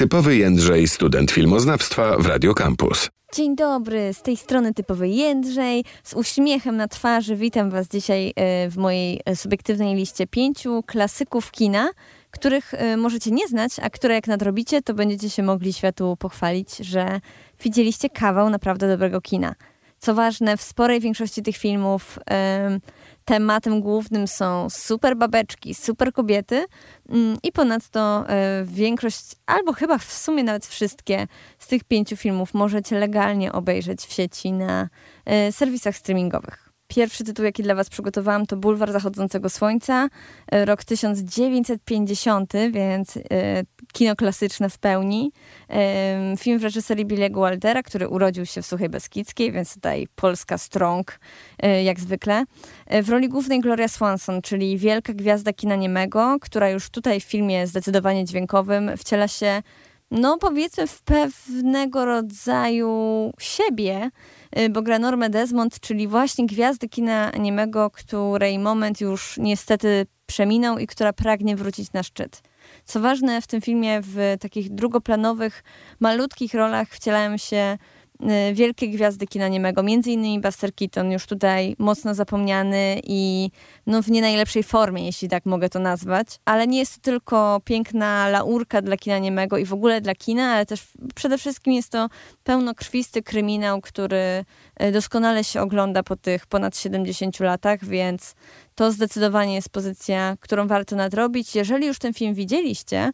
Typowy Jędrzej, student filmoznawstwa w Radio Campus. Dzień dobry, z tej strony typowy Jędrzej, z uśmiechem na twarzy. Witam Was dzisiaj e, w mojej e, subiektywnej liście pięciu klasyków kina, których e, możecie nie znać, a które jak nadrobicie, to będziecie się mogli światu pochwalić, że widzieliście kawał naprawdę dobrego kina. Co ważne, w sporej większości tych filmów tematem głównym są super babeczki, super kobiety mm, i ponadto e, większość, albo chyba w sumie nawet wszystkie z tych pięciu filmów możecie legalnie obejrzeć w sieci na e, serwisach streamingowych. Pierwszy tytuł, jaki dla Was przygotowałam, to Bulwar Zachodzącego Słońca, e, rok 1950, więc e, kino klasyczne w pełni. E, film w reżyserii Billy'ego Waldera, który urodził się w Suchej Beskidzkiej, więc tutaj polska strong, jak zwykle. W roli głównej Gloria Swanson, czyli wielka gwiazda kina niemego, która już tutaj w filmie zdecydowanie dźwiękowym wciela się no powiedzmy w pewnego rodzaju siebie, bo gra Desmond, czyli właśnie gwiazdy kina niemego, której moment już niestety przeminął i która pragnie wrócić na szczyt. Co ważne, w tym filmie w takich drugoplanowych, malutkich rolach wcielałem się Y, wielkie gwiazdy kina niemego, między innymi Buster Keaton, już tutaj mocno zapomniany i no, w nie najlepszej formie, jeśli tak mogę to nazwać. Ale nie jest to tylko piękna laurka dla kina niemego i w ogóle dla kina, ale też przede wszystkim jest to pełnokrwisty kryminał, który y, doskonale się ogląda po tych ponad 70 latach, więc to zdecydowanie jest pozycja, którą warto nadrobić. Jeżeli już ten film widzieliście,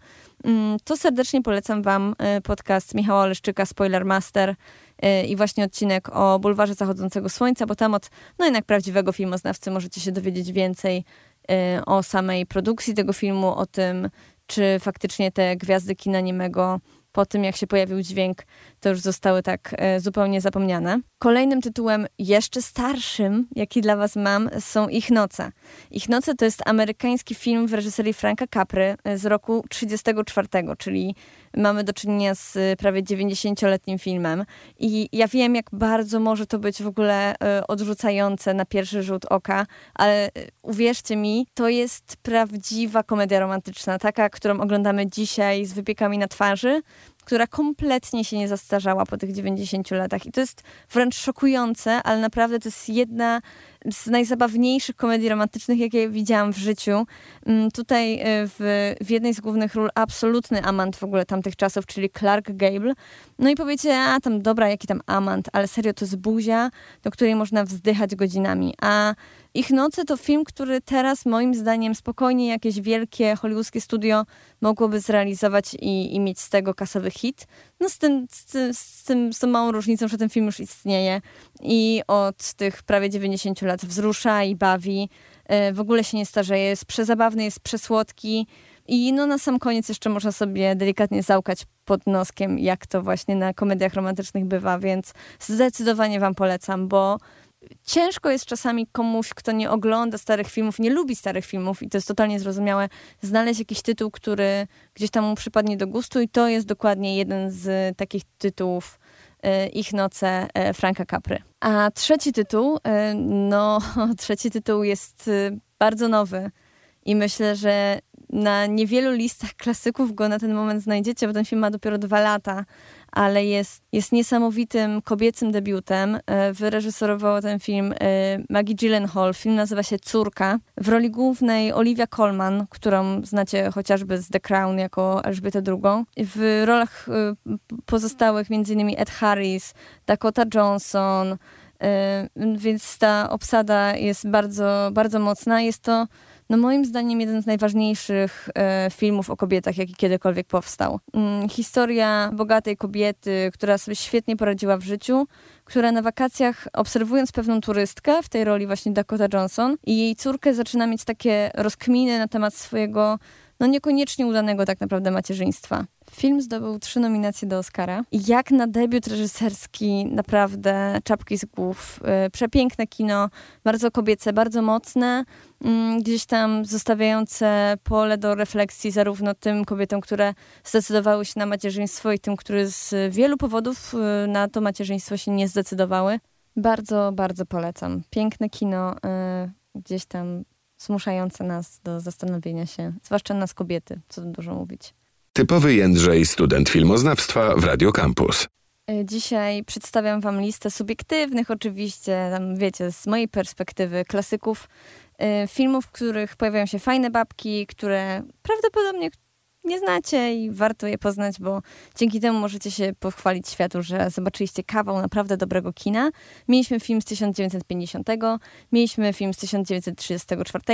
to serdecznie polecam Wam y, podcast Michała Oleszczyka Spoiler Master y, i właśnie odcinek o bulwarze zachodzącego słońca, bo tam od no jednak prawdziwego filmoznawcy możecie się dowiedzieć więcej y, o samej produkcji tego filmu, o tym, czy faktycznie te gwiazdy kina niemego po tym, jak się pojawił dźwięk, to już zostały tak e, zupełnie zapomniane. Kolejnym tytułem, jeszcze starszym, jaki dla Was mam, są Ich Noce. Ich Noce to jest amerykański film w reżyserii Franka Capry e, z roku 34, czyli mamy do czynienia z e, prawie 90-letnim filmem. I ja wiem, jak bardzo może to być w ogóle odrzucające na pierwszy rzut oka, ale uwierzcie mi, to jest prawdziwa komedia romantyczna, taka, którą oglądamy dzisiaj z wypiekami na twarzy, która kompletnie się nie zastarzała po tych 90 latach. I to jest wręcz szokujące, ale naprawdę to jest jedna z najzabawniejszych komedii romantycznych, jakie widziałam w życiu. Mm, tutaj e, w, w jednej z głównych ról absolutny amant w ogóle tamtych czasów, czyli Clark Gable. No i powiecie, a tam dobra, jaki tam amant, ale serio to jest buzia, do której można wzdychać godzinami. A ich noce to film, który teraz moim zdaniem spokojnie jakieś wielkie hollywoodzkie studio mogłoby zrealizować i, i mieć z tego kasowy hit. No z, tym, z, z, tym, z tą małą różnicą, że ten film już istnieje i od tych prawie 90 lat wzrusza i bawi. E, w ogóle się nie starzeje, jest przezabawny, jest przesłodki. I no na sam koniec jeszcze można sobie delikatnie załkać pod noskiem, jak to właśnie na komediach romantycznych bywa, więc zdecydowanie wam polecam, bo ciężko jest czasami komuś, kto nie ogląda starych filmów, nie lubi starych filmów i to jest totalnie zrozumiałe, znaleźć jakiś tytuł, który gdzieś tam mu przypadnie do gustu i to jest dokładnie jeden z takich tytułów y, Ich noce y, Franka Capry. A trzeci tytuł, y, no trzeci tytuł jest bardzo nowy i myślę, że na niewielu listach klasyków go na ten moment znajdziecie, bo ten film ma dopiero dwa lata, ale jest, jest niesamowitym kobiecym debiutem. E, wyreżyserowała ten film e, Maggie Gyllenhaal. Film nazywa się Córka. W roli głównej Olivia Colman, którą znacie chociażby z The Crown jako Elżbietę II. W rolach e, pozostałych m.in. Ed Harris, Dakota Johnson, więc ta obsada jest bardzo, bardzo mocna. Jest to no moim zdaniem jeden z najważniejszych e, filmów o kobietach, jaki kiedykolwiek powstał. Mm, historia bogatej kobiety, która sobie świetnie poradziła w życiu, która na wakacjach, obserwując pewną turystkę, w tej roli właśnie Dakota Johnson, i jej córkę zaczyna mieć takie rozkminy na temat swojego no niekoniecznie udanego tak naprawdę macierzyństwa. Film zdobył trzy nominacje do Oscara. I jak na debiut reżyserski, naprawdę czapki z głów. Yy, przepiękne kino, bardzo kobiece, bardzo mocne, yy, gdzieś tam zostawiające pole do refleksji zarówno tym kobietom, które zdecydowały się na macierzyństwo i tym, które z wielu powodów yy, na to macierzyństwo się nie zdecydowały. Bardzo, bardzo polecam. Piękne kino, y, gdzieś tam zmuszające nas do zastanowienia się, zwłaszcza nas kobiety, co tu dużo mówić. Typowy Jędrzej, student filmoznawstwa w Radio Campus. E, dzisiaj przedstawiam Wam listę subiektywnych, oczywiście, tam wiecie, z mojej perspektywy, klasyków y, filmów, w których pojawiają się fajne babki, które prawdopodobnie nie znacie i warto je poznać, bo dzięki temu możecie się pochwalić światu, że zobaczyliście kawał naprawdę dobrego kina. Mieliśmy film z 1950, mieliśmy film z 1934,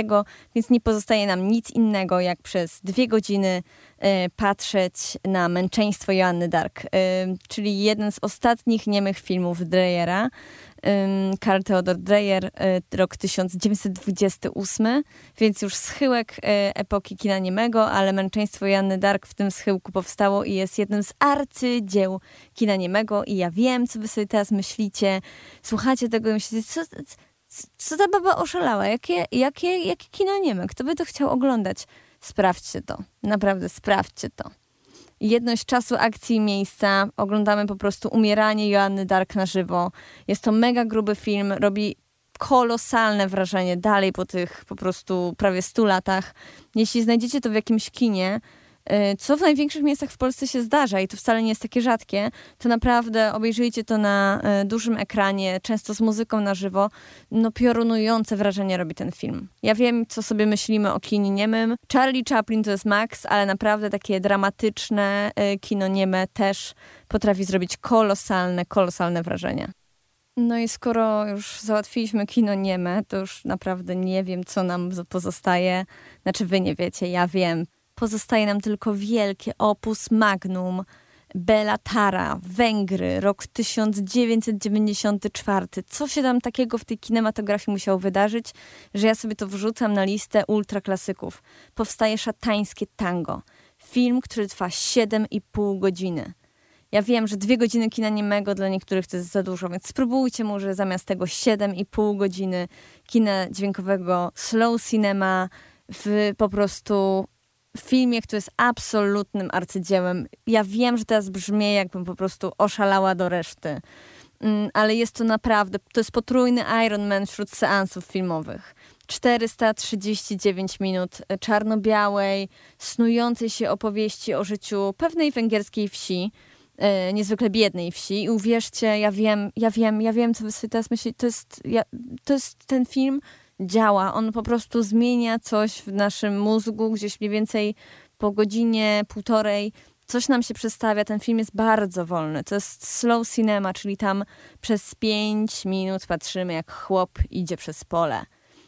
więc nie pozostaje nam nic innego, jak przez dwie godziny y, patrzeć na męczeństwo Joanny Dark, y, czyli jeden z ostatnich niemych filmów Dreyera. Karl Theodor Dreyer, y, rok 1928, więc już schyłek y, epoki kina niemego, ale Męczeństwo Janny Dark w tym schyłku powstało i jest jednym z arcydzieł kina niemego. I ja wiem, co wy sobie teraz myślicie, słuchacie tego i myślicie, co, co ta baba oszalała, jakie, jakie, jakie kino nieme, kto by to chciał oglądać? Sprawdźcie to, naprawdę sprawdźcie to jedność czasu, akcji i miejsca. Oglądamy po prostu umieranie Joanny Dark na żywo. Jest to mega gruby film, robi kolosalne wrażenie dalej po tych po prostu prawie 100 latach. Jeśli znajdziecie to w jakimś kinie, co w największych miastach w Polsce się zdarza i to wcale nie jest takie rzadkie, to naprawdę obejrzyjcie to na y, dużym ekranie, często z muzyką na żywo. No piorunujące wrażenie robi ten film. Ja wiem, co sobie myślimy o kinie niemym. Charlie Chaplin to jest Max, ale naprawdę takie dramatyczne y, kino nieme też potrafi zrobić kolosalne, kolosalne wrażenie. No i skoro już załatwiliśmy kino nieme, to już naprawdę nie wiem, co nam pozostaje. Znaczy wy nie wiecie, ja wiem. Pozostaje nam tylko wielkie opus magnum Bela Tara, Węgry, rok 1994. Co się tam takiego w tej kinematografii musiało wydarzyć, że ja sobie to wrzucam na listę ultraklasyków. Powstaje szatańskie tango. Film, który trwa 7,5 godziny. Ja wiem, że dwie godziny kina niemego dla niektórych to jest za dużo, więc spróbujcie może zamiast tego 7,5 godziny kina dźwiękowego slow cinema w po prostu filmie, który jest absolutnym arcydziełem. Ja wiem, że teraz brzmi jakbym po prostu oszalała do reszty, mm, ale jest to naprawdę, to jest potrójny Iron Man wśród seansów filmowych. 439 minut czarno-białej, snującej się opowieści o życiu pewnej węgierskiej wsi, e, niezwykle biednej wsi. I uwierzcie, ja wiem, ja wiem, ja wiem, co wy sobie teraz myślicie. To jest, ja, to jest ten film, działa. On po prostu zmienia coś w naszym mózgu, gdzieś mniej więcej po godzinie, półtorej coś nam się przedstawia. Ten film jest bardzo wolny. To jest slow cinema, czyli tam przez 5 minut patrzymy, jak chłop idzie przez pole.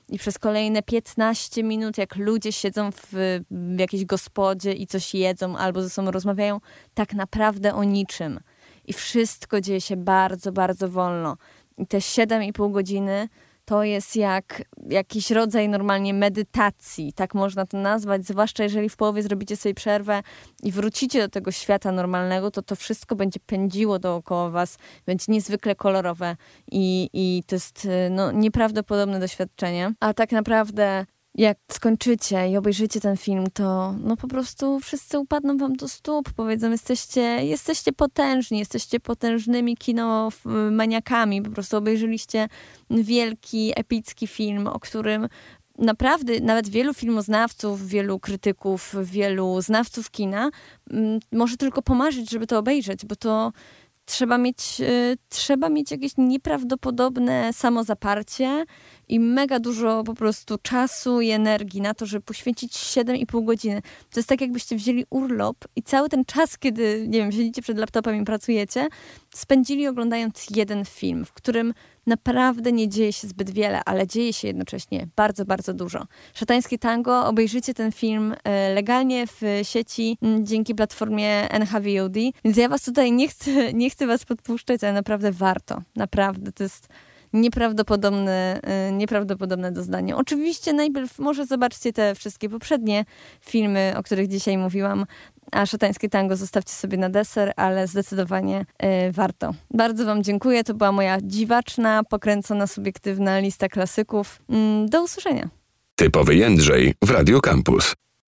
I przez kolejne 15 minut, jak ludzie siedzą w, w jakiejś gospodzie i coś jedzą albo ze sobą rozmawiają, tak naprawdę o niczym. I wszystko dzieje się bardzo, bardzo wolno. I te 7,5 godziny to jest jak jakiś rodzaj normalnie medytacji, tak można to nazwać, zwłaszcza jeżeli w połowie zrobicie sobie przerwę i wrócicie do tego świata normalnego, to to wszystko będzie pędziło dookoła was, będzie niezwykle kolorowe i, i to jest no, nieprawdopodobne doświadczenie. A tak naprawdę jak skończycie i obejrzycie ten film, to no po prostu wszyscy upadną wam do stóp, powiedzą, jesteście, jesteście potężni, jesteście potężnymi kinomaniakami, po prostu obejrzyliście wielki, epicki film, o którym naprawdę nawet wielu filmoznawców, wielu krytyków, wielu znawców kina m, może tylko pomarzyć, żeby to obejrzeć, bo to trzeba mieć, y, trzeba mieć jakieś nieprawdopodobne samozaparcie i mega dużo po prostu czasu i energii na to, żeby poświęcić 7,5 godziny. To jest tak, jakbyście wzięli urlop i cały ten czas, kiedy, nie wiem, siedzicie przed laptopem i pracujecie, spędzili oglądając jeden film, w którym naprawdę nie dzieje się zbyt wiele, ale dzieje się jednocześnie bardzo, bardzo dużo. Szatańskie Tango, obejrzycie ten film e, legalnie w sieci dzięki platformie NHVOD, więc ja was tutaj nie chcę, nie chcę was podpuszczać, ale naprawdę warto. Naprawdę, to jest nieprawdopodobne, y, nieprawdopodobne doznanie. Oczywiście najpierw może zobaczcie te wszystkie poprzednie filmy, o których dzisiaj mówiłam, a szatańskie tango zostawcie sobie na deser, ale zdecydowanie y, warto. Bardzo Wam dziękuję. To była moja dziwaczna, pokręcona, subiektywna lista klasyków. Mm, do usłyszenia. Typowy Jędrzej w Radio Campus.